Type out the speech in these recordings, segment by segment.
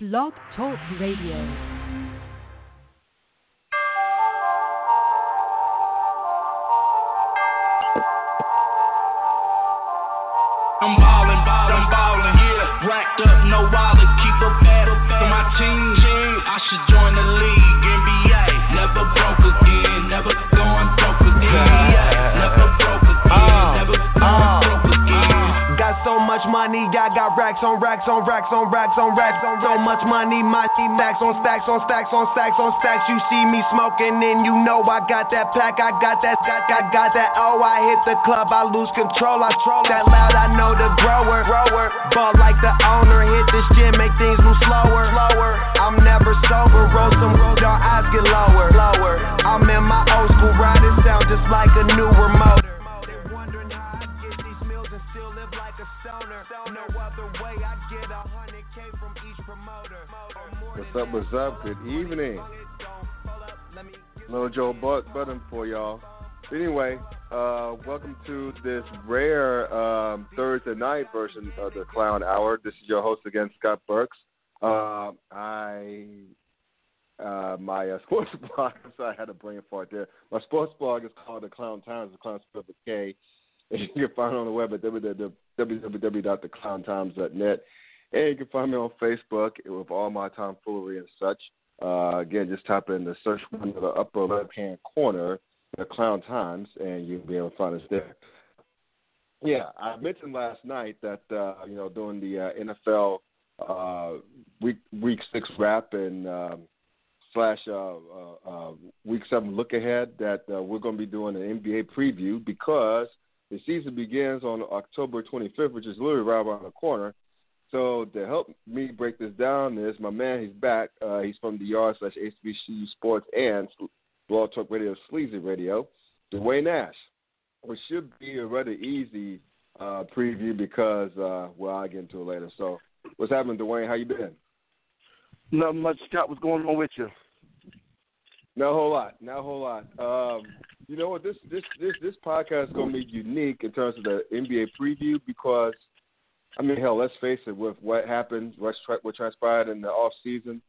Blog Talk Radio. I'm ballin', ballin', ballin', yeah. Racked up, no wallet, keep a pad money, I got racks on racks on racks on racks on racks on so much money, my max on stacks on stacks on stacks on stacks. You see me smoking, and you know I got that pack, I got that, got, got, got that. Oh, I hit the club, I lose control, I troll that loud. I know the grower, grower, ball like the owner. Hit this gym, make things move slower, slower. I'm never sober, roll some roll, your eyes get lower, lower. I'm in my old school ride, it sound just like a newer motor. Stoner. No other way, I get a hundred K from each promoter. What's up, what's up? Good evening. Little Joe Butt button for y'all. Anyway, uh, welcome to this rare um, Thursday night version of the Clown Hour. This is your host again, Scott Burks. Uh, I uh, my uh, sports blog. I'm sorry, I had a brain fart there. My sports blog is called The Clown Times. The Clown spelled with K. You can find it on the web at www.theclowntimes.net. And you can find me on Facebook with all my tomfoolery and such. Uh, again, just type in the search window in the upper left hand corner, The Clown Times, and you'll be able to find us there. Yeah, I mentioned last night that uh, you know during the uh, NFL uh, week week six wrap and um, slash uh, uh, uh, week seven look ahead that uh, we're going to be doing an NBA preview because the season begins on October 25th, which is literally right around the corner. So to help me break this down is my man. He's back. Uh, he's from the yard slash HBCU Sports and Blog Talk Radio SLZE Radio. Duane Nash, which should be a rather easy uh, preview because uh, well I'll get into it later. So what's happening, Duane? How you been? Not much, Scott. What's going on with you? Not a whole lot. Not a whole lot. Um, you know what? This this this this podcast is going to be unique in terms of the NBA preview because, I mean, hell, let's face it. With what happened, what, tra- what transpired in the off season,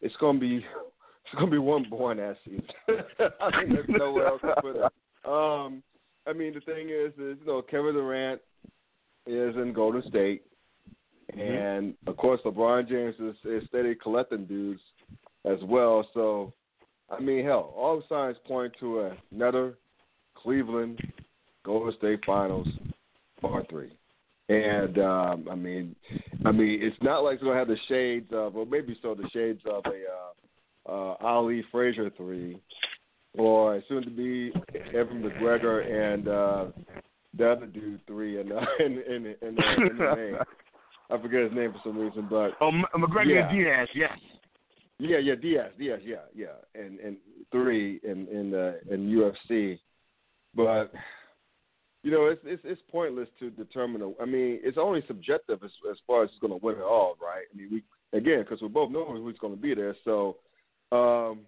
it's going to be it's going to be one boring ass season. I mean, there's nowhere else to put it. Um, I mean, the thing is, is you know, Kevin Durant is in Golden State, and of course, LeBron James is, is steady collecting dudes as well. So I mean, hell, all the signs point to another Cleveland Golden State Finals part three. And um, I mean, I mean, it's not like it's gonna have the shades of, or maybe so, the shades of a uh, uh, Ali Frazier three, or soon to be Evan McGregor and uh, the other dude three in uh, in in, in, in, the, in the name. I forget his name for some reason, but Oh, McGregor Yeah. and Diaz, yes. Yeah, yeah, Diaz, Diaz, yeah, yeah, and and three in in the in UFC, but you know it's it's it's pointless to determine. A, I mean, it's only subjective as as far as who's going to win it all, right? I mean, we again because we both know who's going to be there, so um,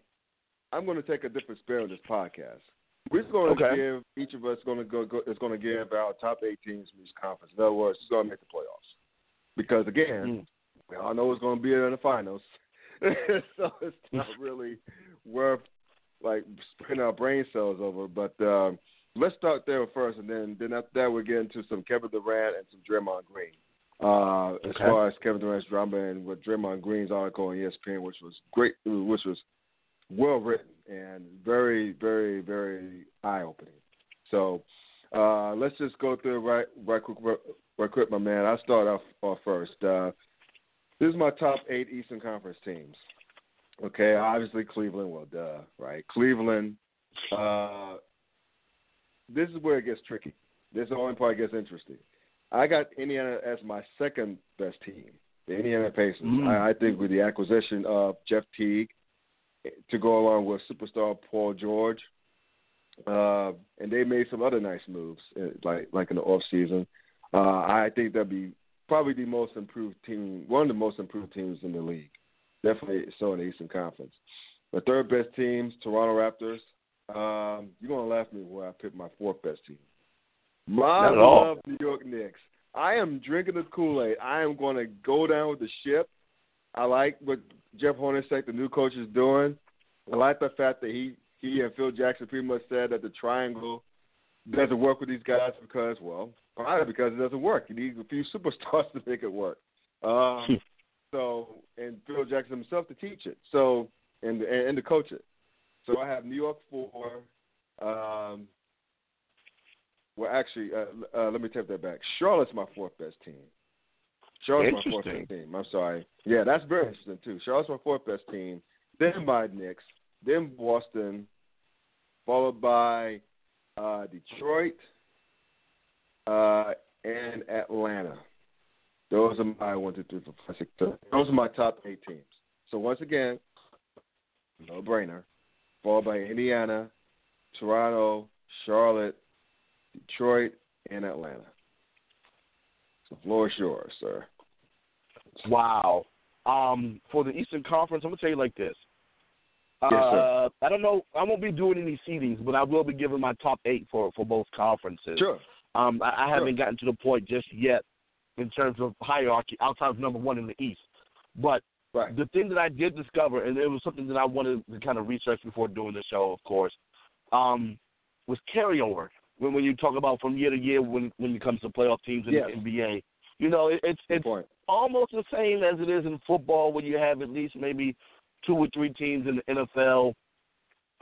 I'm going to take a different spin on this podcast. We're going to Okay. give each of us going to go, go is going to give our top eight teams from each conference. In other words, who's going to make the playoffs? Because again, we all know who's going to be there in the finals. so it's not really worth like spending our brain cells over. But um, let's start there first, and then then after that we'll get into some Kevin Durant and some Draymond Green. Uh, as far as Kevin Durant's drama and with Draymond Green's article on ESPN, which was great, which was well written and very, very, very eye opening. So uh, let's just go through it right, right quick, right quick, my man. I'll start off, off first. Uh, this is my top eight Eastern Conference teams. Okay, obviously Cleveland. Well, duh, right? Cleveland. Uh, this is where it gets tricky. This is the only part that gets interesting. I got Indiana as my second best team, the Indiana Pacers. Mm. I, I think with the acquisition of Jeff Teague to go along with superstar Paul George, uh, and they made some other nice moves, uh, like like in the off season. Uh, I think they'll be probably the most improved team, one of the most improved teams in the league. Definitely so in the Eastern Conference. The third best teams, Toronto Raptors. Um, you're gonna laugh at me where I picked my fourth best team. My Not at all. love New York Knicks. I am drinking the Kool Aid. I am going to go down with the ship. I like what Jeff Hornacek, the new coach, is doing. I like the fact that he he and Phil Jackson pretty much said that the triangle doesn't work with these guys because, well, probably because it doesn't work. You need a few superstars to make it work. Um, so, and Phil Jackson himself to teach it. So, and and, and to coach it. So I have New York four. Um, well, actually, uh, uh, let me take that back. Charlotte's my fourth best team. Charlotte's my fourth best team. I'm sorry. Yeah, that's very interesting too. Charlotte's my fourth best team. Then by Knicks. Then Boston, followed by uh, Detroit uh, and Atlanta. Those are my one, two, three, four, five, six, seven. Those are my top eight teams. So once again, no brainer. Followed by Indiana, Toronto, Charlotte, Detroit, and Atlanta. The floor is yours, sir. Wow. Um, for the Eastern Conference, I'm gonna tell you like this. Yes, sir. Uh, I don't know. I won't be doing any seedings, but I will be giving my top eight for for both conferences. Sure. Um, I, I haven't gotten to the point just yet in terms of hierarchy outside of number one in the East. But Right. the thing that I did discover, and it was something that I wanted to kind of research before doing the show, of course, um, was carryover. When when you talk about from year to year, when when it comes to playoff teams in Yes. the NBA, you know, it, it's it's almost the same as it is in football, where you have at least maybe two or three teams in the NFL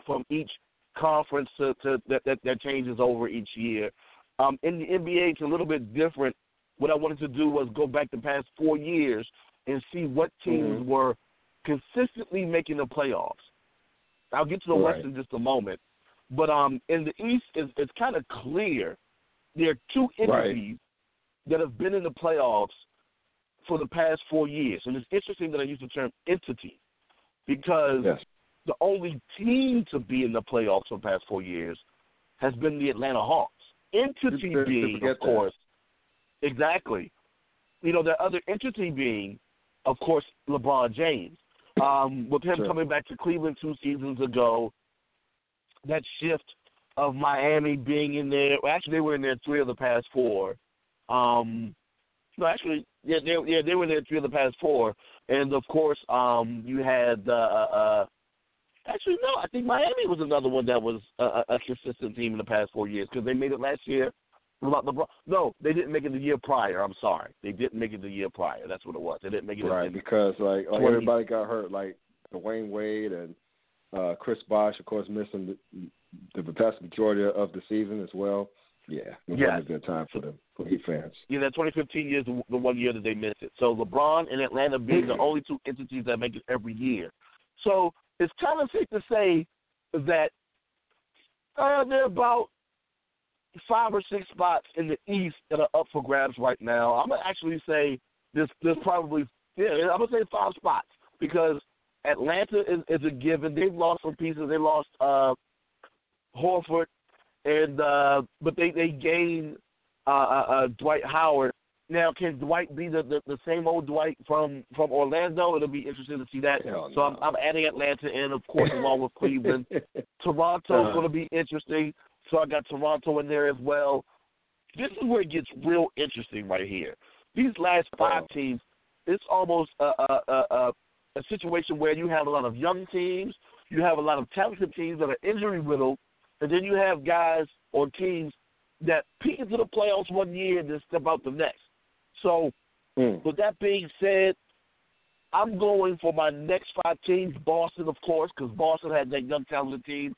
from each conference to, to that, that that changes over each year. Um, in the NBA, it's a little bit different. What I wanted to do was go back the past four years and see what teams Mhm. were consistently making the playoffs. I'll get to the Right. West in just a moment, but um, in the East, it's, it's kind of clear there are two Right. entities that have been in the playoffs for the past four years, and it's interesting that I use the term entity because Yes. the only team to be in the playoffs for the past four years has been the Atlanta Hawks. Entity being, of course, exactly. You know, the other entity being, of course, LeBron James. Um, with him Sure. coming back to Cleveland two seasons ago, that shift of Miami being in there. Well, actually, they were in there three of the past four. Um, no, actually, yeah, they yeah they were in there three of the past four, and of course, um, you had uh, uh, actually no, I think Miami was another one that was a, a consistent team in the past four years because they made it last year. About LeBron. No, they didn't make it the year prior. I'm sorry, they didn't make it the year prior. That's what it was. They didn't make it. Right, because like, like everybody got hurt, like Dwyane Wade and uh, Chris Bosh, of course, missing the, the vast majority of the season as well. Yeah, it Yes. wasn't a good time for them, for Heat fans. Yeah, know, 2015 years the the one year that they missed it. So LeBron and Atlanta being the only two entities that make it every year. So it's kind of safe to say that uh, there are about five or six spots in the East that are up for grabs right now. I'm gonna actually say there's there's probably yeah I'm gonna say five spots because Atlanta is, is a given. They've lost some pieces. They lost uh, Horford, and uh, but they they gained uh, uh, uh, Dwight Howard. Now, can Dwight be the, the, the same old Dwight from, from Orlando? It'll be interesting to see that. Hell So I'm. I'm adding Atlanta in, of course, along with Cleveland. Toronto's Uh-huh. going to be interesting, so I got Toronto in there as well. This is where it gets real interesting right here. These last 5 teams, it's almost a, a, a, a, a situation where you have a lot of young teams, you have a lot of talented teams that are injury riddled, and then you have guys or teams that peak into the playoffs one year and then step out the next. So, Mm. with that being said, I'm going for my next five teams. Boston, of course, because Boston had that young talented team.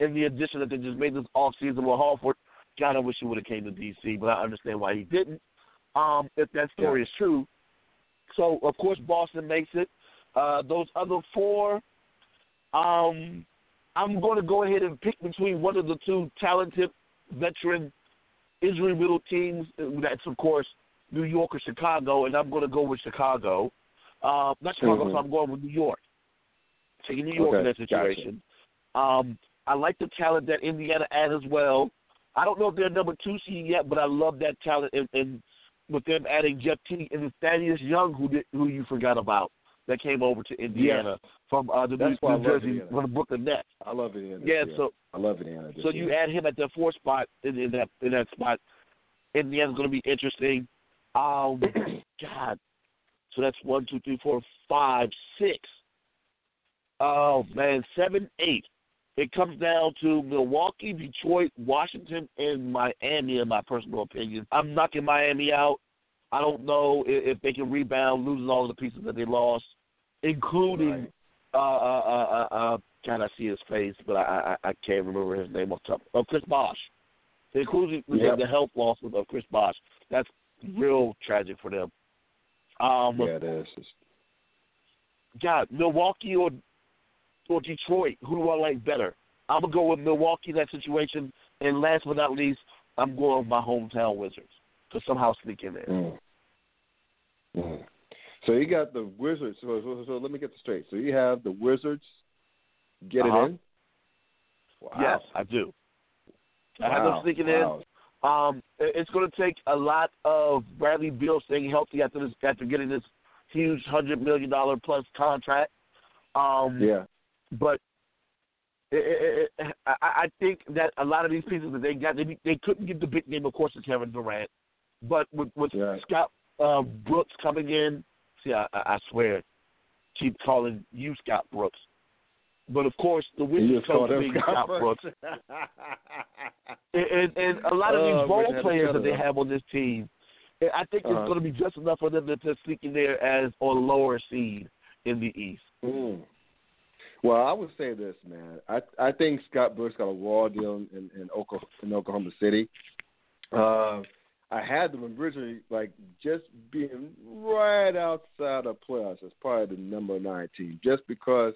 In the addition that they just made this offseason with Horford. God, I wish he would have came to D.C., but I understand why he didn't. Um, if that story is true. So, of course, Boston makes it. Uh, those other four, um, I'm going to go ahead and pick between one of the two talented veteran Israel middle teams. That's, of course, New York or Chicago, and I'm going to go with Chicago. Uh, not Chicago, Mhm. so I'm going with New York. Taking New York in that situation. Um, I like the talent that Indiana had as well. I don't know if they're number two seed yet, but I love that talent and, and with them adding Jeff Teague and Thaddeus Young, who did, who you forgot about, that came over to Indiana from uh, the New, That's I New Jersey Indiana. from the Brooklyn Nets. I love Indiana. Yeah, year. so I love Indiana. So you add him at the four spot in, in that in that spot. Indiana's going to be interesting. Um, God, So that's one, two, three, four, five, six. Oh man, seven, eight. It comes down to Milwaukee, Detroit, Washington, and Miami. In my personal opinion, I'm knocking Miami out. I don't know if, if they can rebound, losing all the pieces that they lost, including Right. uh, uh, uh, uh, uh, can I see his face? But I, I, I can't remember his name off top. Oh, Chris Bosh. Including the, Yep. the health losses of Chris Bosh. That's real tragic for them. Um, Yeah, it is. It's- God, Milwaukee or or Detroit, who do I like better? I'm gonna go with Milwaukee in that situation. And last but not least, I'm going with my hometown Wizards to somehow sneak in there. Mm. Mm. So you got the Wizards. So, so, so let me get this straight. So you have the Wizards get Uh-huh. it in. Wow. Yes, I do. I have them sneaking wow. in. Um, it's going to take a lot of Bradley Beal staying healthy after this, after getting this huge hundred million dollar plus contract. Um, Yeah. but it, it, it, I, I think that a lot of these pieces that they got, they, they couldn't get the big name, of course, of Kevin Durant. But with, with Right. Scott uh, Brooks coming in, see, I, I swear, keep calling you Scott Brooks. But of course, the Wizards coach being Scott Brooks. and, and, and a lot of Oh, these wish role players that they have on this team, I think Uh-huh. it's going to be just enough for them to, to sneak in there as a lower seed in the East. Mm. Well, I would say this, man. I I think Scott Brooks got a raw deal in in Oklahoma, in Oklahoma City. Uh, I had them originally like just being right outside of playoffs as probably the number nine team, just because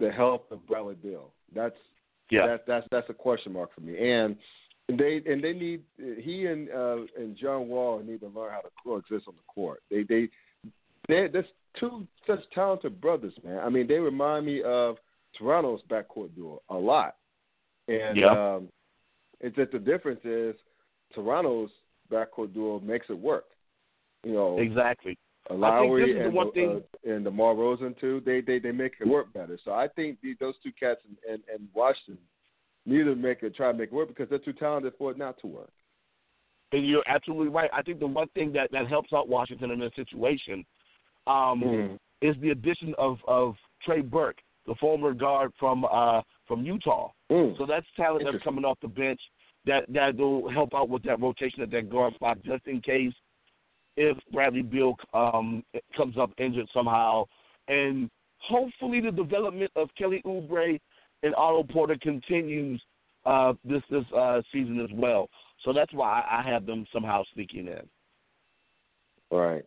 the health of Bradley Beal. That's Yeah. that, that's that's a question mark for me. And they and they need he and uh, and John Wall need to learn how to coexist on the court. They they they that's two such talented brothers, man. I mean, they remind me of Toronto's backcourt duo a lot. And Yeah. um, it's that the difference is Toronto's backcourt duo makes it work. You know, Exactly. Lowry and one the, thing- uh, and DeMar DeRozan too. They they they make it work better. So I think the, those two cats and and, and Washington neither make it try to make it work because they're too talented for it not to work. And you're absolutely right. I think the one thing that, that helps out Washington in this situation um, Mhm. is the addition of, of Trey Burke, the former guard from uh, from Utah. Mm. So that's talent that's coming off the bench that that will help out with that rotation at that guard spot just in case if Bradley Beal um, comes up injured somehow. And hopefully the development of Kelly Oubre and Otto Porter continues uh, this this uh, season as well. So that's why I have them somehow sneaking in. All right.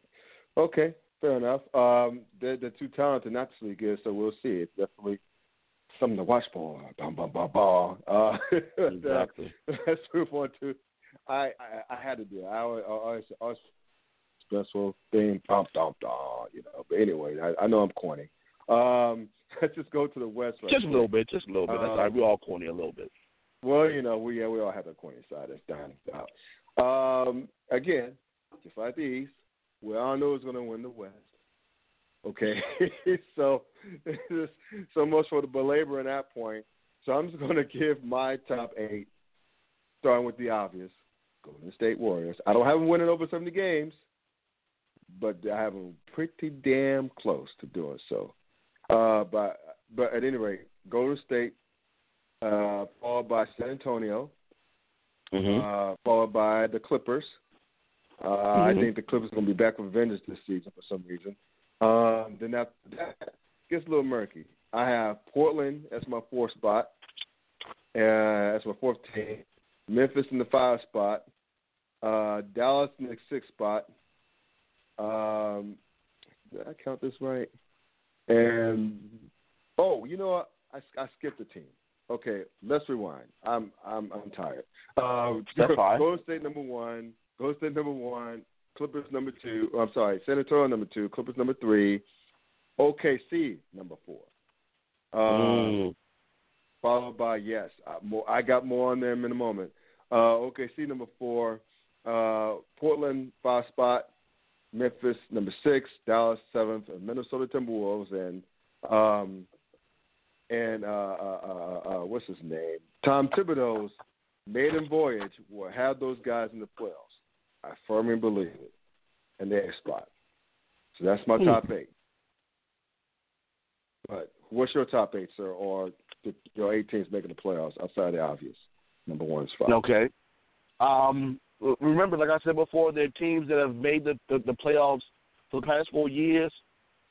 Okay. Fair enough. Um, they're, they're too talented not to be good, so we'll see. It's definitely something to watch for. Bum, bum, bum, bum. Uh, Exactly. let's move on to. I, I I had to do it. I always, always, always stressful thing. Bum, bum, bum, you know. But anyway, I, I know I'm corny. Um, let's just go to the West. Right Just a little bit, just a little bit. That's Uh, all right. We're all corny a little bit. Well, you know, we yeah, we all have a corny side. That's down and out. Um, again, just like the East, we all know who's going to win the West. Okay, so so much for the belabor in that point. So I'm just going to give my top eight, starting with the obvious: Golden State Warriors. I don't have them winning over 70 games, but I have them pretty damn close to doing so. Uh, but but at any rate, Golden State uh, followed by San Antonio, Mm-hmm. uh, followed by the Clippers. Uh, I Mhm. think the Clippers are going to be back with vengeance this season for some reason. Um, then after that, gets a little murky. I have Portland as my fourth spot, uh, as my fourth team. Memphis in the five spot. Uh, Dallas in the sixth spot. Um, did I count this right? And oh, you know what? I, I skipped a team. Okay, let's rewind. I'm I'm I'm tired. Uh, That's fine. Golden State number one. Golden State number one. Clippers number two. oh, I'm sorry, San Antonio number two. Clippers number three. OKC number four. Mm. Followed by yes, I, more, I got more on them in a moment. Uh, OKC number four. Uh, Portland five spot. Memphis number six. Dallas seventh. And Minnesota Timberwolves and um, and uh, uh, uh, uh, what's his name? Tom Thibodeau's maiden voyage will have those guys in the playoffs. I firmly believe it, and their spot. So that's my Hmm. top eight. But what's your top eight, sir, or the, your eight teams making the playoffs outside the obvious? Number one spot. Okay. Um, remember, like I said before, there are teams that have made the, the, the playoffs for the past four years,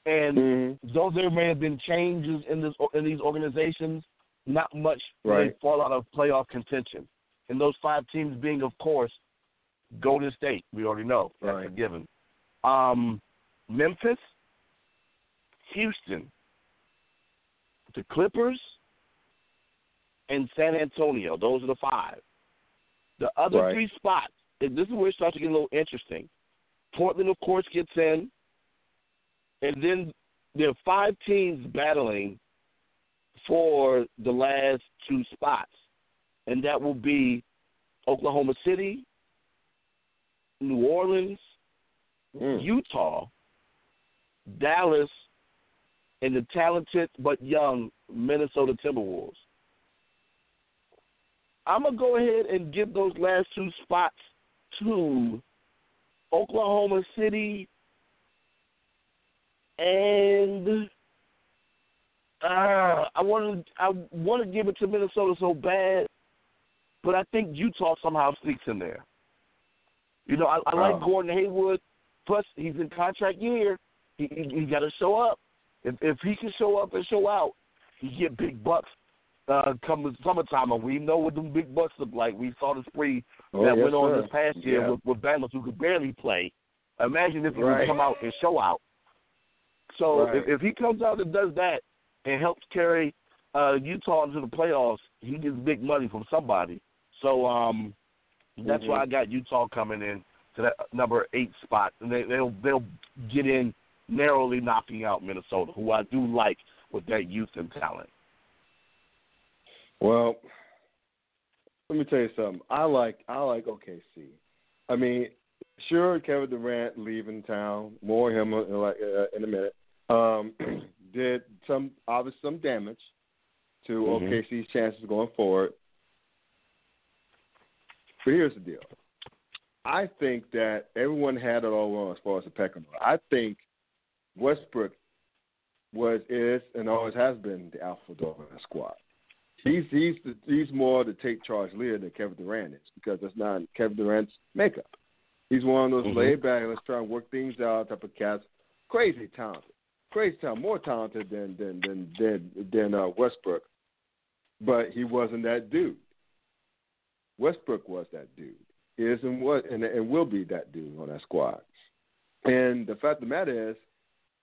and Mhm. though there may have been changes in this in these organizations, not much Right. really fall out of playoff contention. And those five teams being, of course, Golden State. We already know that's a given. Um, Memphis, Houston, the Clippers, and San Antonio. Those are the five. The other Right. three spots, and this is where it starts to get a little interesting. Portland, of course, gets in, and then there are five teams battling for the last two spots, and that will be Oklahoma City, New Orleans, Mm. Utah, Dallas, and the talented but young Minnesota Timberwolves. I'm gonna go ahead and give those last two spots to Oklahoma City and uh, I want to I want to give it to Minnesota so bad, but I think Utah somehow sneaks in there. You know, I, I like Oh. Gordon Hayward. Plus, he's in contract year. He he, he got to show up. If if he can show up and show out, he get big bucks. Uh, come the summertime, and we know what them big bucks look like. We saw the spree Oh, that yes, went on sir. this past year Yeah. with, with Bengals who could barely play. Imagine if he Right. would come out and show out. So Right. if, if he comes out and does that and helps carry uh, Utah into the playoffs, he gets big money from somebody. So um, that's Mhm. why I got Utah coming in to that number eight spot, and they, they'll they'll get in narrowly knocking out Minnesota, who I do like with that youth and talent. Well, let me tell you something. I like I like OKC. I mean, sure, Kevin Durant leaving town. More him uh, like uh, in a minute. Um, did some obviously some damage to Mhm. OKC's chances going forward. But here's the deal. I think that everyone had it all wrong as far as the pecking order. I think Westbrook was is and always has been the alpha dog in the squad. He's he's the, he's more the take charge leader than Kevin Durant is because that's not Kevin Durant's makeup. He's one of those Mhm. laid back, let's try and work things out type of cats. Crazy talented, crazy talented, more talented than than than than, than uh, Westbrook, but he wasn't that dude. Westbrook was that dude. Is and what and and will be that dude on that squad. And the fact of the matter is,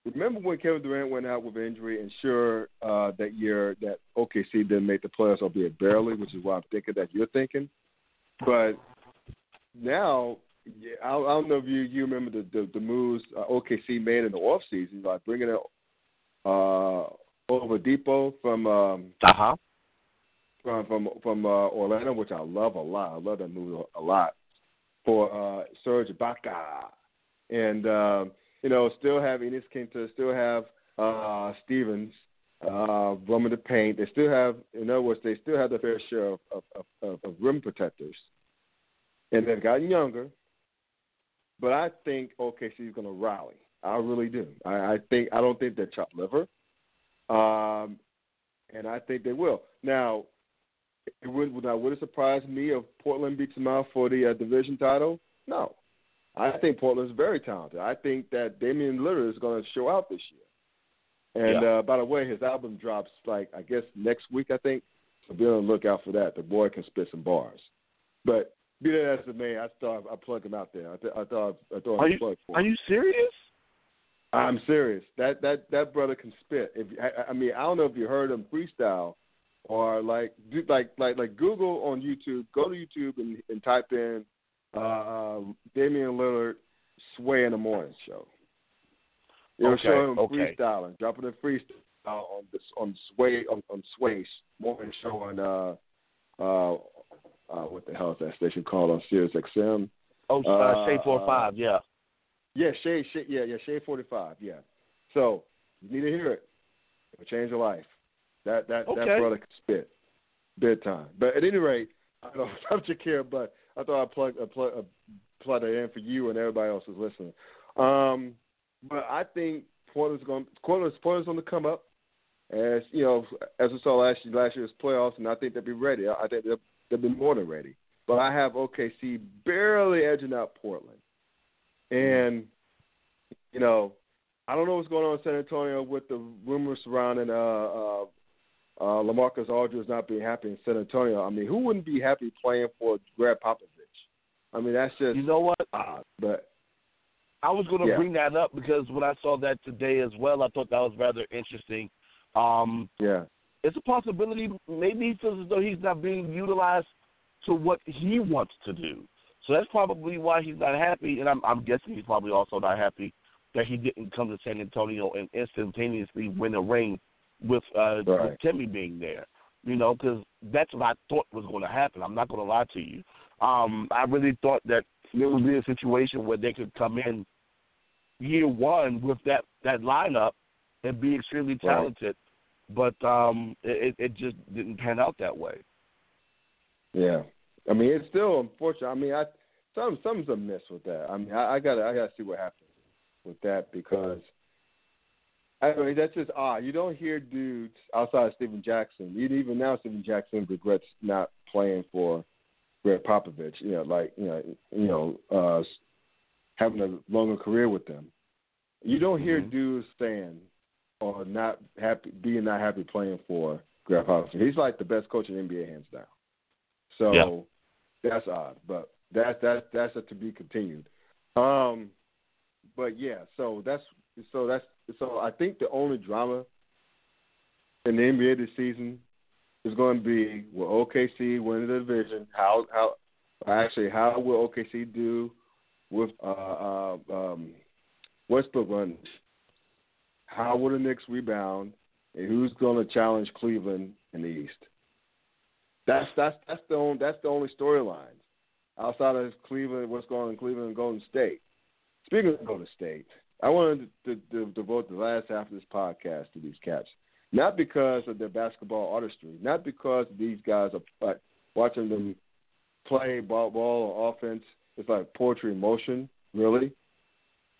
remember when Kevin Durant went out with injury, and sure uh, that year that OKC didn't make the playoffs, albeit barely, which is why I'm thinking that you're thinking. But now, yeah, I, I don't know if you you remember the the, the moves uh, OKC made in the off season, like bringing it uh, Oladipo from um, Uh huh. from from from uh, Orlando, which I love a lot. I love that movie a lot. For uh, Serge Ibaka, and um, you know, still have Enes Kanter, still have uh, Stevens, uh, roaming the paint. They still have, in other words, they still have their fair share of of, of, of, rim protectors, and they've gotten younger. But I think OKC is going to rally. I really do. I, I think I don't think they're chopped liver, um, and I think they will. Now, it would now would it surprise me if Portland beats them out for the uh, division title? No, I think Portland's very talented. I think that Damian Lillard is going to show out this year. And Yeah. uh, by the way, his album drops like I guess next week. I think so. Be on the lookout for that. The boy can spit some bars. But be that as it may, I thought I plugged him out there. I, th- I thought I thought Are I'd you plug for are him. you serious? I'm serious. That that that brother can spit. If I, I mean, I don't know if you heard him freestyle or like do, like like like Google on YouTube. Go to YouTube and, and type in uh, um, Damian Lillard "Sway in the Morning Show." It'll Okay, show him okay. freestyling, dropping a freestyle on this on Sway on, on Sway's morning show on uh uh uh what the hell is that station called on Sirius XM? Oh, uh, Uh, Shade Four Five, yeah. Yeah, Shade, Shade, yeah, yeah, Shade forty five, yeah. So you need to hear it. It'll change your life. That that that Okay. brother can spit, big time. But at any rate, I don't know subject here, but I thought I'd plug uh, plug uh, plug that in for you and everybody else who's listening. Um, but I think Portland's going Portland's, Portland's going to come up as you know as we saw last year, last year's playoffs, and I think they'll be ready. I think they'll, they'll be more than ready. But I have OKC barely edging out Portland, and you know I don't know what's going on in San Antonio with the rumors surrounding uh, uh, uh, LaMarcus Aldridge not being happy in San Antonio. I mean, who wouldn't be happy playing for Gregg Popovich? I mean, that's just you know what odd. But I was going to Yeah. bring that up because when I saw that today as well, I thought that was rather interesting. Um, yeah, it's a possibility. Maybe he feels as though he's not being utilized to what he wants to do. So that's probably why he's not happy. And I'm, I'm guessing he's probably also not happy that he didn't come to San Antonio and instantaneously win a ring with uh, Right. with Timmy being there. You know, because that's what I thought was going to happen. I'm not going to lie to you. Um, I really thought that there would be a situation where they could come in year one with that that lineup and be extremely Right. talented, but um, it, it just didn't pan out that way. yeah. I mean, it's still unfortunate. I mean, I some something's amiss with that. I mean, I, I gotta I gotta see what happens with that because I mean that's just odd. You don't hear dudes outside of Stephen Jackson. Even now Stephen Jackson regrets not playing for Gregg Popovich. You know, like you know, you know, uh, having a longer career with them. You don't hear Mhm. dudes saying or not happy, being not happy playing for Gregg Popovich. He's like the best coach in the NBA hands down. So Yeah. that's odd, but that's that's that's a to be continued. Um, but yeah, so that's so that's so I think the only drama in the NBA this season is going to be will OKC win the division? How how actually how will OKC do with uh, uh um Westbrook run? How will the Knicks rebound? And who's going to challenge Cleveland in the East? That's that's that's the only that's the only storyline outside of Cleveland. What's going on in Cleveland and Golden State? Speaking of Golden State, I wanted to, to, to devote the last half of this podcast to these cats, not because of their basketball artistry, not because these guys are uh, watching them play ball, ball or offense. It's like poetry in motion, really,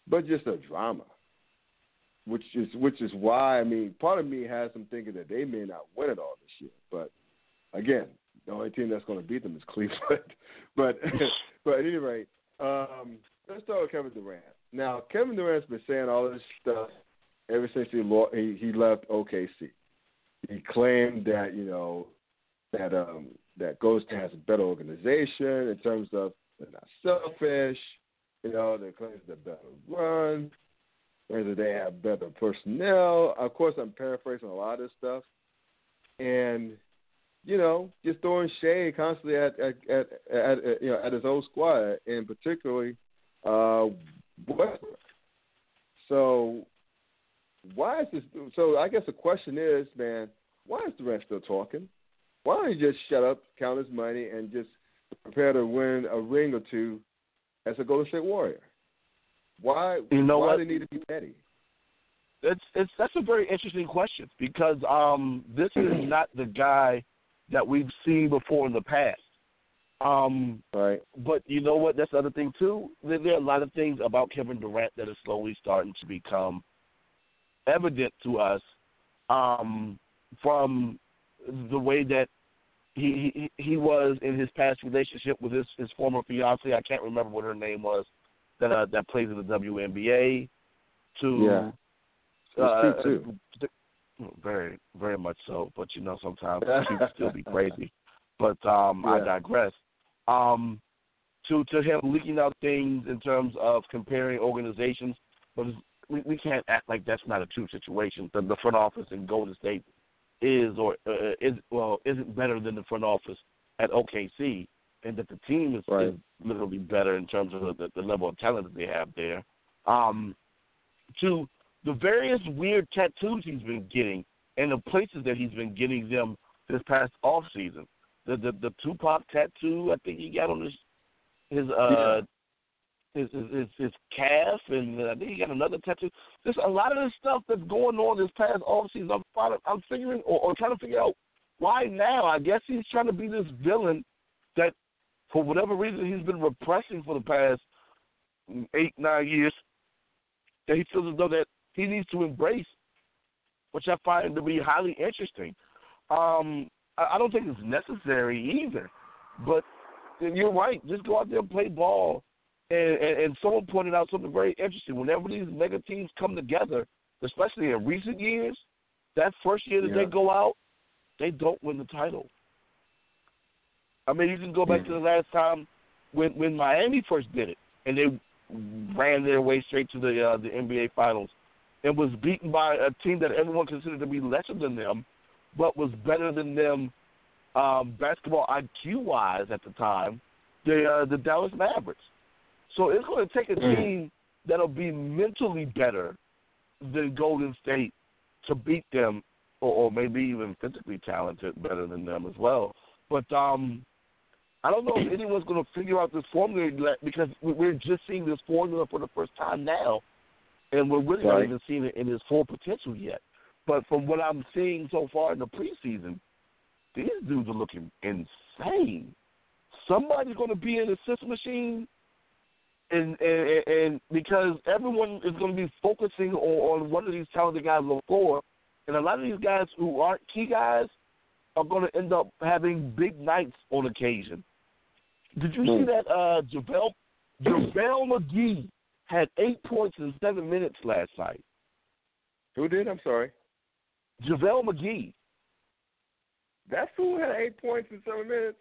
but just a drama. Which is which is why I mean, part of me has them thinking that they may not win it all this year, but again, the only team that's going to beat them is Cleveland. but but at any rate, um, let's start with Kevin Durant. Now, Kevin Durant's been saying all this stuff ever since he he, left OKC. He claimed that you know that um, that Ghost has a better organization in terms of they're not selfish. You know, they claim they're better run. Whether they have better personnel. Of course, I'm paraphrasing a lot of this stuff, and you know, just throwing shade constantly at at, at, at, at you know at his old squad, and particularly uh, Westbrook. So why is this? So I guess the question is, man, why is Durant still talking? Why don't he just shut up, count his money, and just prepare to win a ring or two as a Golden State Warrior? Why? You know why what? do they need to be petty? It's it's that's a very interesting question because um this is not the guy that we've seen before in the past. Um, Right. but you know what? That's the other thing too. There, there are a lot of things about Kevin Durant that are slowly starting to become evident to us um, from the way that he, he he was in his past relationship with his his former fiance. I can't remember what her name was that uh, that plays in the WNBA. To Yeah. uh, too. very very much so. But you know, sometimes she can still be crazy. But um, I digress. Um, to to him leaking out things in terms of comparing organizations, but we, we can't act like that's not a true situation. The, the front office in Golden State is or uh, is well isn't better than the front office at OKC, and that the team is, Right. is literally better in terms of the, the level of talent that they have there. Um, to the various weird tattoos he's been getting and the places that he's been getting them this past off season. The the the Tupac tattoo I think he got on his his uh his, his his his calf and uh, I think he got another tattoo. There's a lot of this stuff that's going on this past off season. I'm finding, I'm figuring or, or trying to figure out why now. I guess he's trying to be this villain that for whatever reason he's been repressing for the past eight nine years that he feels as though that he needs to embrace, which I find to be highly interesting. Um, I, don't think it's necessary either, but you're right. Just go out there and play ball. And, and, and someone pointed out something very interesting. Whenever these mega teams come together, especially in recent years, that first year that Yeah. they go out, they don't win the title. I mean, you can go back Mhm. to the last time when when Miami first did it, and they ran their way straight to the uh, the NBA Finals, and was beaten by a team that everyone considered to be lesser than them, but was better than them um, basketball IQ wise at the time. The uh, the Dallas Mavericks. So it's going to take a Mhm. team that'll be mentally better than Golden State to beat them, or, or maybe even physically talented better than them as well. But um, I don't know if anyone's going to figure out this formula because we- we're just seeing this formula for the first time now, and we're really not even seeing it in its full potential yet. But from what I'm seeing so far in the preseason, these dudes are looking insane. Somebody's going to be in the assist machine, and and, and because everyone is going to be focusing on, on one of these talented guys on the floor, and a lot of these guys who aren't key guys are going to end up having big nights on occasion. Did you see Hmm. that uh JaVale JaVale McGee had eight points in seven minutes last night. Who did? I'm sorry. JaVale McGee. That fool had eight points in seven minutes.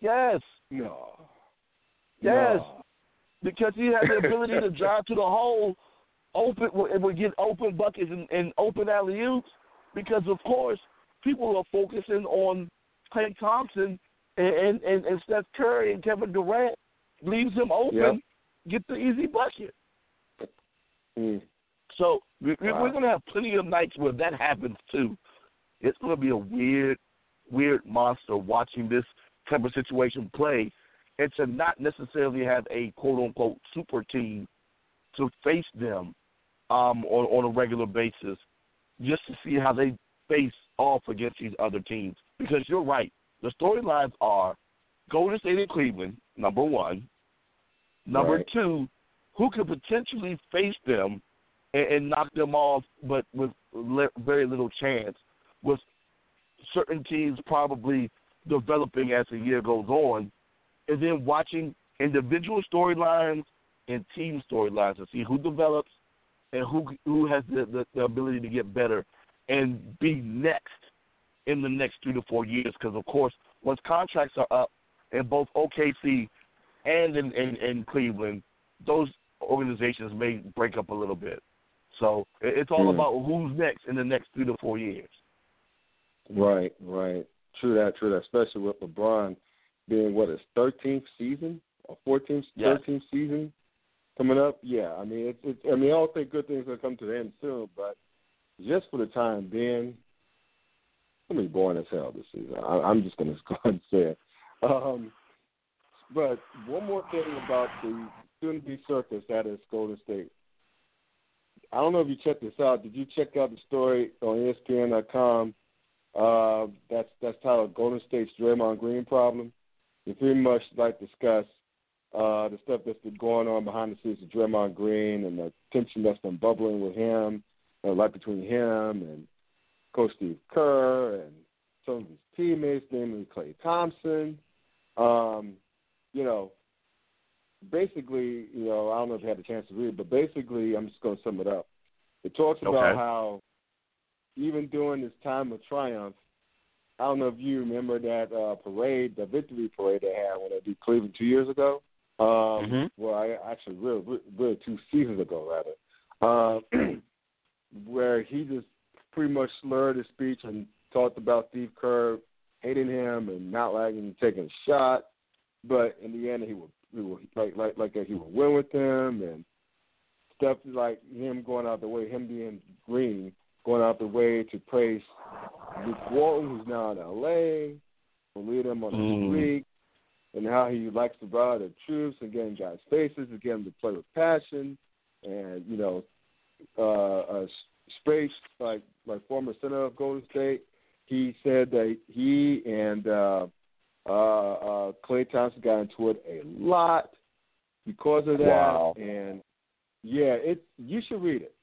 Yes. No. Yes. No. Because he had the ability to drive to the hole, open and would get open buckets and, and open alley oops. Because of course people are focusing on Klay Thompson and, and, and Steph Curry and Kevin Durant leaves him open, Yep. get the easy bucket. Mm. So we, we- Wow. we're going to have plenty of nights where that happens too. It's going to be a weird, weird monster watching this type of situation play, and to not necessarily have a quote unquote super team to face them um, on on a regular basis, just to see how they face off against these other teams. Because you're right, the storylines are Golden State and Cleveland, number one. Number Right. two, who could potentially face them and, and knock them off, but with le- very little chance. With certain teams probably developing as the year goes on, and then watching individual storylines and team storylines to see who develops and who who has the, the, the ability to get better and be next in the next three to four years. Because of course, once contracts are up in both OKC and in, in, in Cleveland, those organizations may break up a little bit. So it's all Hmm. about who's next in the next three to four years. Right, right. True that, true that. Especially with LeBron being what his thirteenth season or fourteenth, Yes. thirteenth season coming up. Yeah, I mean, it's, it's. I mean, I don't think good things will come to the end soon, but just for the time being, it's gonna be boring as hell this season. I, I'm just gonna go ahead and say it. Um, but one more thing about the soon-to-be circus that is Golden State. I don't know if you checked this out. Did you check out the story on ESPN.com? Uh, that's that's titled Golden State's Draymond Green problem. They pretty much like discuss uh, the stuff that's been going on behind the scenes with Draymond Green and the tension that's been bubbling with him, uh, like between him and Coach Steve Kerr and some of his teammates, namely Klay Thompson. Um, you know, basically, you know, I don't know if you had a chance to read, it, but basically, I'm just going to sum it up. It talks about Okay. how even during this time of triumph, I don't know if you remember that uh, parade, the victory parade they had when they beat Cleveland two years ago. Um, Mhm. Well, I actually really, really, really two seasons ago, rather, uh, where he just pretty much slurred his speech and talked about Steve Kerr hating him and not liking him taking a shot, but in the end, he would, like like like that he would win with them and stuff like him going out the way, him being green, going out the way to praise Luke Walton, who's now in L.A., to lead him on Mm. streak, and how he likes to ride the troops and get in guys' faces and get them to play with passion, and you know, uh, uh, Space, like like former center of Golden State, he said that he and uh, uh, uh, Klay Thompson got into it a lot because of that, Wow. and Yeah, it. You should read it.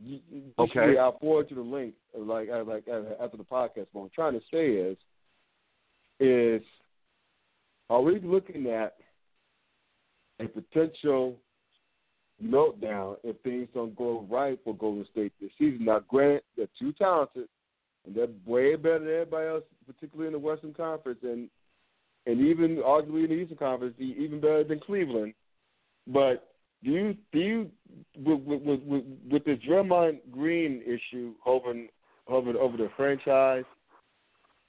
You, you Okay. Read it. I'll forward you the link. Like, uh, like uh, after the podcast. What I'm trying to say is, is, are we looking at a potential meltdown if things don't go right for Golden State this season? Now, granted, they're too talented, and they're way better than everybody else, particularly in the Western Conference, and and even arguably in the Eastern Conference, even better than Cleveland. But do you do you with with with, with the Draymond Green issue hovering hovering over the franchise?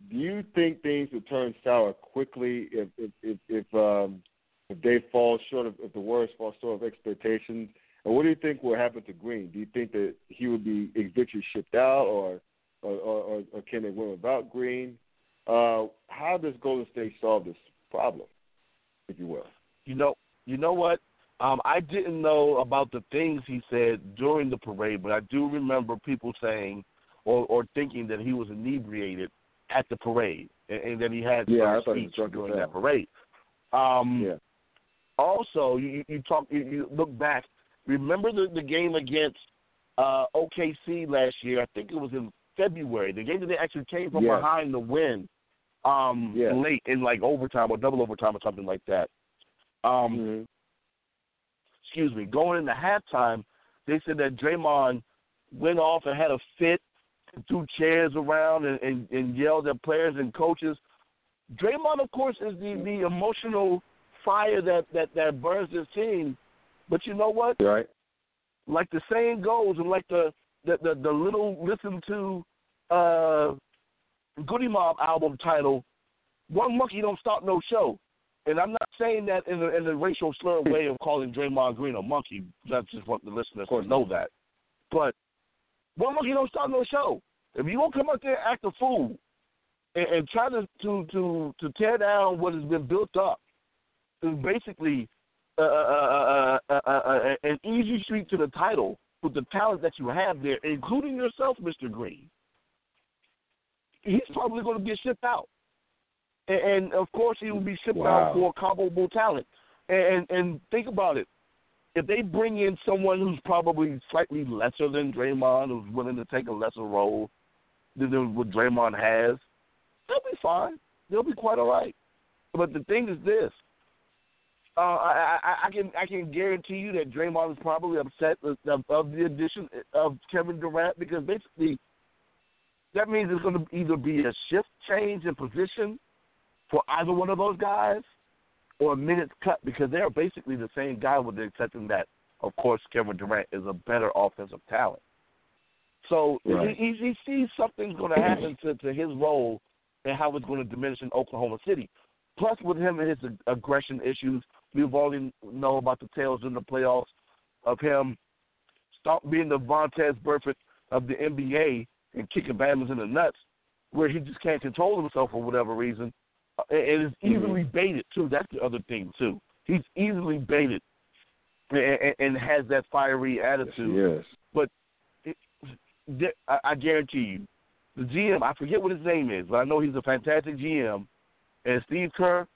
Do you think things will turn sour quickly if if if, if um if they fall short of if the Warriors fall short of expectations? And what do you think will happen to Green? Do you think that he would be eventually shipped out, or or or, or can they win without Green? Uh, how does Golden State solve this problem, if you will? You know, you know what? Um, I didn't know about the things he said during the parade, but I do remember people saying or, or thinking that he was inebriated at the parade and, and that he had Yeah, I some thought he was speech drunk during that parade. Um, Yeah. Also, you, you talk, you, you look back. Remember the, the game against uh, OKC last year? I think it was in February. The game that they actually came from Yeah. behind to win um, Yeah. late in like overtime or double overtime or something like that. Um, Mhm. excuse me, going into halftime, they said that Draymond went off and had a fit, threw chairs around and, and, and yelled at players and coaches. Draymond, of course, is the, the emotional fire that, that, that burns this team. But you know what? Right. Like the saying goes, and like the the, the, the little listen to uh, Goodie Mob album title, "One Monkey Don't Start No Show." And I'm not saying that in a, in a racial slur way of calling Draymond Green a monkey. I just want the listeners know that. But one monkey don't start no show. If you don't come out there and act a fool and, and try to, to to to tear down what has been built up, is basically uh, uh, uh, uh, uh, uh, an easy street to the title with the talent that you have there, including yourself, Mr. Green. He's probably going to get shipped out, and, and of course he will be shipped Wow. out for comparable talent. And, and and think about it. If they bring in someone who's probably slightly lesser than Draymond, who's willing to take a lesser role than than what Draymond has, they'll be fine. They'll be quite all right. But the thing is this: uh, I, I, I can I can guarantee you that Draymond is probably upset of, of, of the addition of Kevin Durant because basically that means it's going to either be a shift change in position for either one of those guys, or a minutes cut because they're basically the same guy with the exception that, of course, Kevin Durant is a better offensive talent. So Right. he, he, he sees something's going to happen to, to his role and how it's going to diminish in Oklahoma City. Plus, with him and his ag- aggression issues, we've already know about the tales in the playoffs of him stop being the Vontaze Burfict of the NBA and kicking Bama's in the nuts, where he just can't control himself for whatever reason. Uh, And it's easily baited too. That's the other thing too. He's easily baited and, and, has that fiery attitude. Yes. But it, I, I guarantee you, the GM, I forget what his name is, but I know he's a fantastic GM. And Steve Kerr,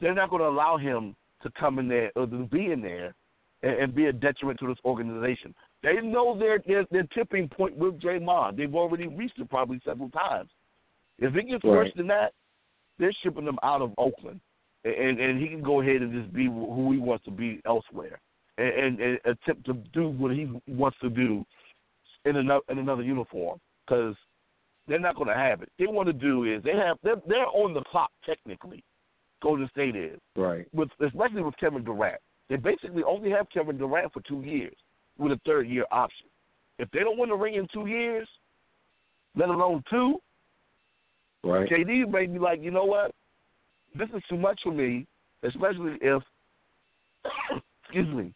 they're not going to allow him to come in there or to be in there and, and be a detriment to this organization. They know their, their their tipping point with Draymond. They've already reached it probably several times. If it gets worse than that, they're shipping him out of Oakland, and and he can go ahead and just be who he wants to be elsewhere, and, and, and attempt to do what he wants to do in another in another uniform because they're not going to have it. They want to do is they have they're, they're on the clock technically. Golden State is Right. with especially with Kevin Durant. They basically only have Kevin Durant for two years with a third year option. If they don't win the ring in two years, let alone two, Right. KD may be like, you know what, this is too much for me, especially if, excuse me,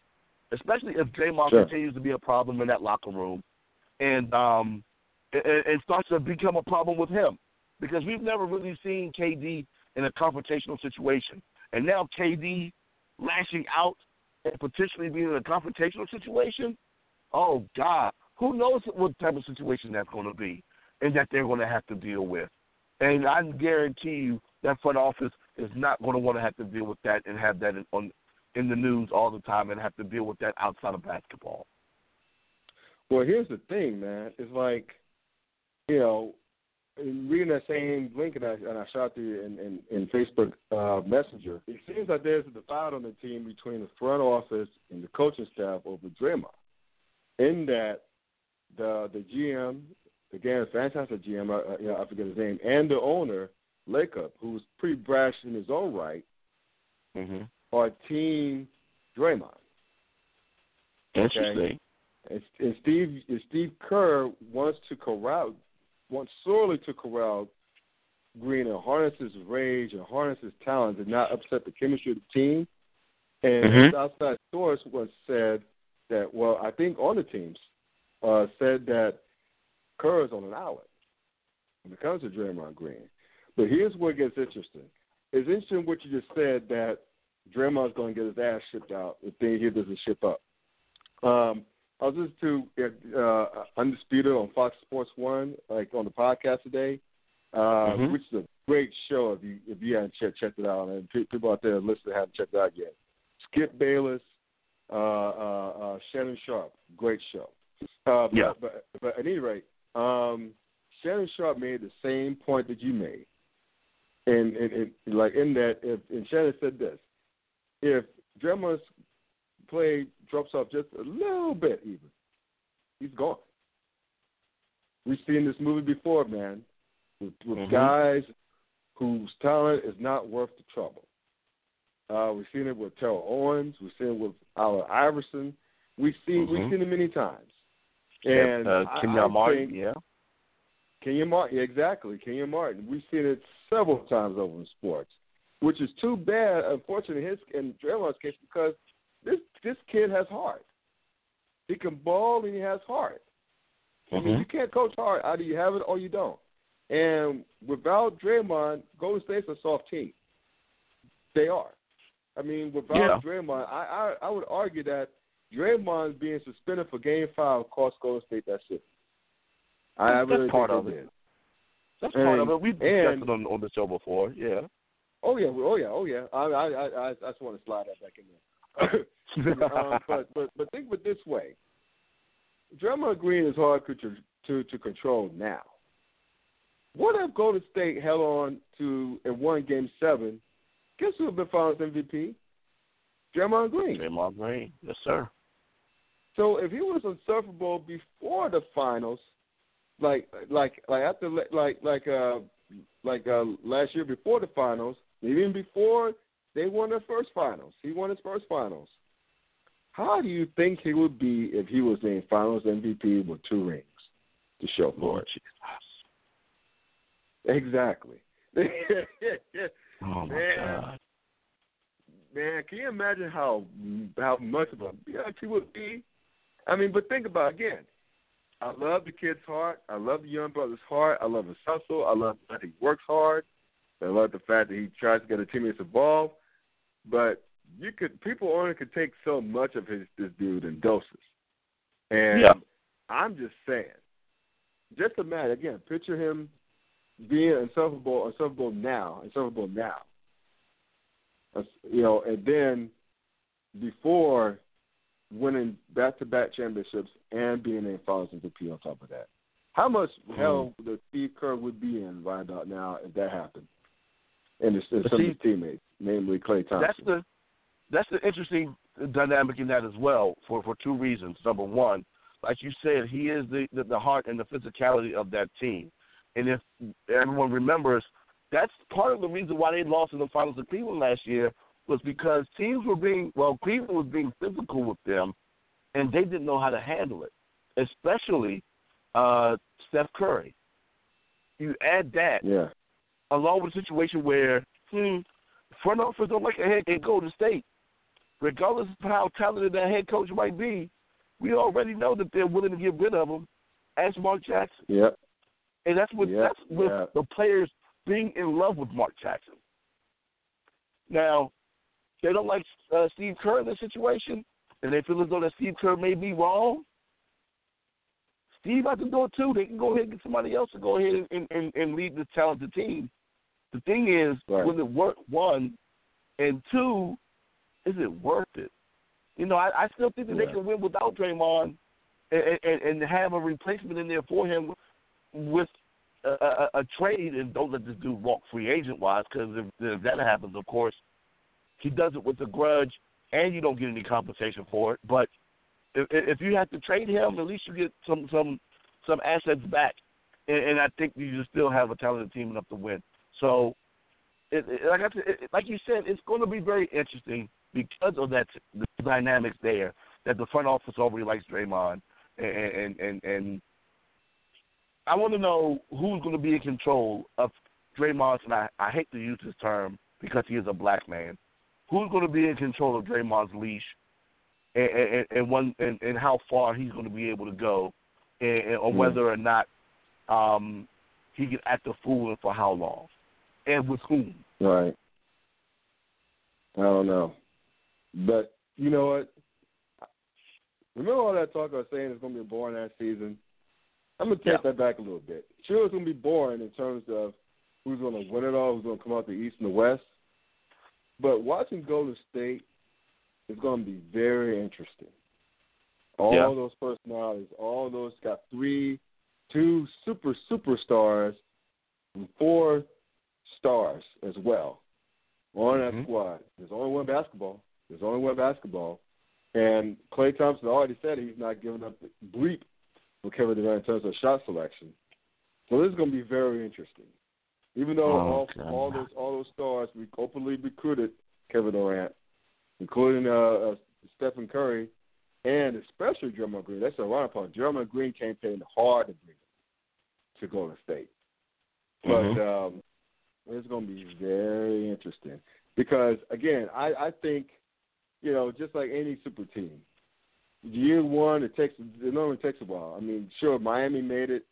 especially if Draymond Sure. continues to be a problem in that locker room, and um, and, and starts to become a problem with him, because we've never really seen KD in a confrontational situation, and now KD lashing out and potentially being in a confrontational situation. Oh God, who knows what type of situation that's going to be, and that they're going to have to deal with. And I guarantee you that front office is not going to want to have to deal with that and have that in, on in the news all the time and have to deal with that outside of basketball. Well, here's the thing, man. It's like, you know, reading that same link and I, and I shot to you in, in, in Facebook uh, Messenger, it seems like there's a divide on the team between the front office and the coaching staff over Draymond. In that, the the GM, again, fantastic GM, uh, you know, I forget his name, and the owner, Lacob, who's pretty brash in his own right, mm-hmm. are team Draymond. Interesting. Okay? And, and Steve and Steve Kerr wants to corral wants sorely to corral Green and harness his rage and harness his talent and not upset the chemistry of the team. And Mhm. his outside source was said that well, I think on the teams uh, said that Kerr is on an island when it comes to Draymond Green. But here's where it gets interesting. It's interesting what you just said that Draymond's going to get his ass shipped out if they, he doesn't ship up. Um, I was listening to uh, Undisputed on Fox Sports One, like on the podcast today, uh, Mhm. which is a great show. If you if you haven't checked checked it out, and pe- people out there listening haven't checked it out yet. Skip Bayless, uh, uh, uh, Shannon Sharpe, great show. Uh, but, Yeah. But, but at any rate, um, Shannon Sharpe made the same point that you made, and, and, and like in that, if and Shannon said this, if Draymond's play drops off just a little bit, even, he's gone. We've seen this movie before, man, with, with Mhm. guys whose talent is not worth the trouble. Uh, we've seen it with Terrell Owens. We've seen it with Allen Iverson. We've seen we've Mhm. seen it many times. And uh, I- Kenyon I Martin, think- yeah. Kenyon Martin, yeah, exactly. Kenyon Martin. We've seen it several times over in sports, which is too bad, unfortunately, in his in Draymond's case because this this kid has heart. He can ball and he has heart. I mean, Mhm. you can't coach hard. Either you have it or you don't. And without Draymond, Golden State's a soft team. They are. I mean, without Yeah. Draymond, I, I I would argue that Draymond being suspended for Game Five cost Golden State that shit. I That's really part of it did. That's part of it. We've discussed and- it on, on the show before, yeah. Oh yeah, oh yeah, oh yeah. I I I, I just want to slide that back in there. um, but but but think of it this way: Draymond Green is hard to to to control now. What if Golden State held on to and won Game Seven? Guess who would have been Finals MVP? Draymond Green. Draymond Green, yes, sir. So if he was insufferable before the finals, like like like after like like uh like uh last year before the finals, even before they won their first finals, he won his first finals. How do you think he would be if he was named Finals MVP with two rings to show for Lord it? Jesus. Exactly. Oh my Man. God. Man, can you imagine how how much of a bitch he would be? I mean, but think about it again. I love the kid's heart. I love the young brother's heart. I love his hustle. I love that he works hard. I love the fact that he tries to get the teammates involved. But you could people only could take so much of his this dude in doses. And Yeah. I'm just saying. Just imagine again, picture him being insufferable, insufferable now, insufferable now. You know, and then before winning back-to-back championships and being in Finals MVP on top of that, how much Mhm. hell the Steve Kerr would be in right about now if that happened? And, it's, and But some see, of his teammates, namely Klay Thompson. That's the that's the interesting dynamic in that as well for for two reasons. Number one, like you said, he is the the, the heart and the physicality of that team. And if everyone remembers, that's part of the reason why they lost in the finals of Cleveland last year was because teams were being well, Cleveland was being physical with them, and they didn't know how to handle it, especially uh, Steph Curry. You add that yeah. along with a situation where hmm, front office don't like a head coach Golden State. Regardless of how talented that head coach might be, we already know that they're willing to get rid of him. as Mark Jackson, Yep. and that's with Yeah, that's with yeah. the players being in love with Mark Jackson. Now, they don't like uh, Steve Kerr in this situation, and they feel as though that Steve Kerr may be wrong. Steve has to do it too. They can go ahead and get somebody else to go ahead and, and, and lead this talented team. The thing is, Right. will it work? One, and two, is it worth it? You know, I, I still think that Yeah. they can win without Draymond and, and, and have a replacement in there for him with a, a, a trade, and don't let this dude walk free agent wise, because if, if that happens, of course, he does it with a grudge, and you don't get any compensation for it. But if, if you have to trade him, at least you get some some some assets back, and, and I think you still have a talented team enough to win. So, it, it, like I said, it, like you said, it's going to be very interesting because of that the dynamics there. That the front office already likes Draymond, and and and, and I want to know who's going to be in control of Draymond's. And I, I hate to use this term because he is a black man. Who's going to be in control of Draymond's leash, and and, and one and, and how far he's going to be able to go, and, and or Hmm. whether or not um, he can act a fool and for how long, and with whom. Right. I don't know. But you know what? Remember all that talk I was saying it's gonna be a boring ass season? I'm gonna take Yeah. that back a little bit. Sure it's gonna be boring in terms of who's gonna win it all, who's gonna come out the east and the west. But watching Golden State is gonna be very interesting. All Yeah. those personalities, all those got three two super superstars and four stars as well on that Mhm. squad. There's only one basketball. There's only one basketball. And Klay Thompson already said he's not giving up the bleep for Kevin Durant in terms of shot selection. So this is going to be very interesting. Even though Oh, all, all those all those stars we openly recruited Kevin Durant, including uh, uh, Stephen Curry, and especially Draymond Green. That's a run upon. Draymond Green campaigned hard to bring him to Golden State. But Mhm. um, it's going to be very interesting because again, I, I think you know just like any super team, year one it takes it normally takes a while. I mean, sure, Miami made it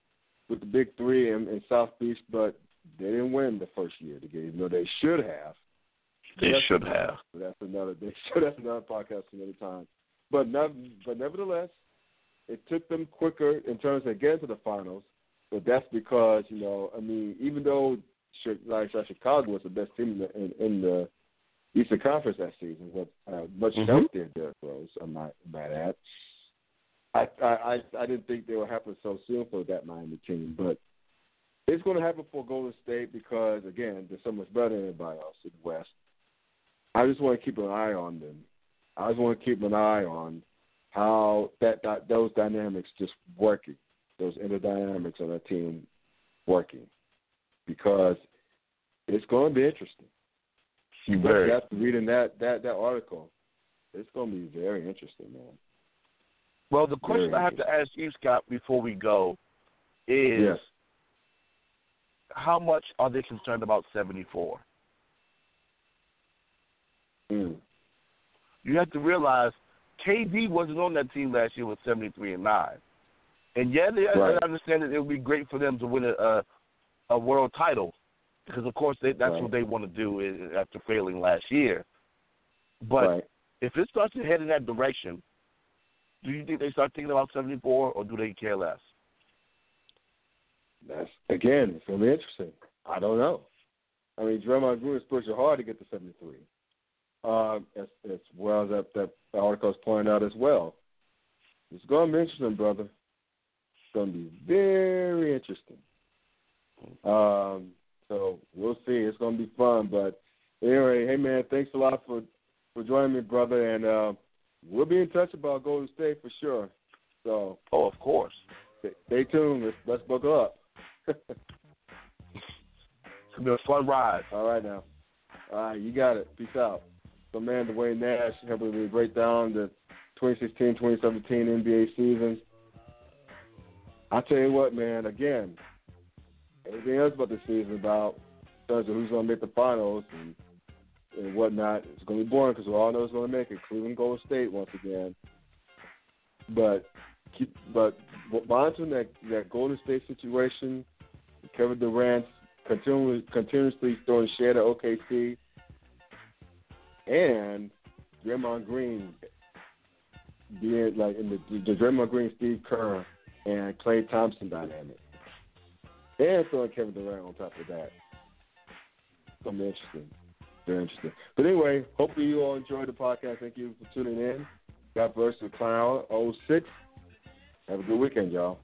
with the big three in, in South Beach, but they didn't win the first year of the game. No, they should have. They That's- should have. But that's another. They should that's another podcast another time. But but nevertheless, it took them quicker in terms of getting to the finals. But that's because you know, I mean, even though like Chicago was the best team in the, in, in the Eastern Conference that season with uh, much Mhm. healthier Derrick Rose, I might might add. I, I I I didn't think they would happen so soon for that Miami team, but it's going to happen for Golden State because again, they're so much better than everybody else in the West. I just want to keep an eye on them. I just want to keep an eye on how that, that those dynamics just working, those inner dynamics of that team working, because it's going to be interesting. You very. After reading that that that article, it's going to be very interesting, man. Well, the question Very I have to ask you, Scott, before we go, is Yes. how much are they concerned about 74? Mm. You have to realize KD wasn't on that team last year with 73 and 9. And yeah, they, Right. I understand that it would be great for them to win a, a, a world title because, of course, they, that's Right. what they want to do i- after failing last year. But right. if it starts to head in that direction, do you think they start thinking about 74 or do they care less? That's again, it's to be interesting. I don't know. I mean, Draymond Green is pushing hard to get to 73. Um, as, as well as that, that article is pointing out as well. It's going to be interesting, brother. It's going to be very interesting. Um, so we'll see. It's going to be fun. But anyway, hey man, thanks a lot for for joining me, brother. And uh, we'll be in touch about Golden State for sure. So Oh, of course. stay, stay tuned. Let's, let's buckle up. It's to be a fun ride. All right now. All right, you got it. Peace out. So man, Duane Nash helping me break down the 2016-2017 NBA season. I tell you what, man. Again, everything else about the season about terms of who's going to make the finals and and whatnot, it's going to be boring because we all know who's going to make it. Cleveland, Golden State once again. But keep, but monitoring that that Golden State situation, Kevin Durant continually continuously throwing shade at OKC, and Draymond Green being like in the, the Draymond Green, Steve Kerr, and Klay Thompson dynamic, and throwing Kevin Durant on top of that. Gonna interesting. Very interesting. But anyway, hopefully you all enjoyed the podcast. Thank you for tuning in. God bless the Clown 06. Have a good weekend, y'all.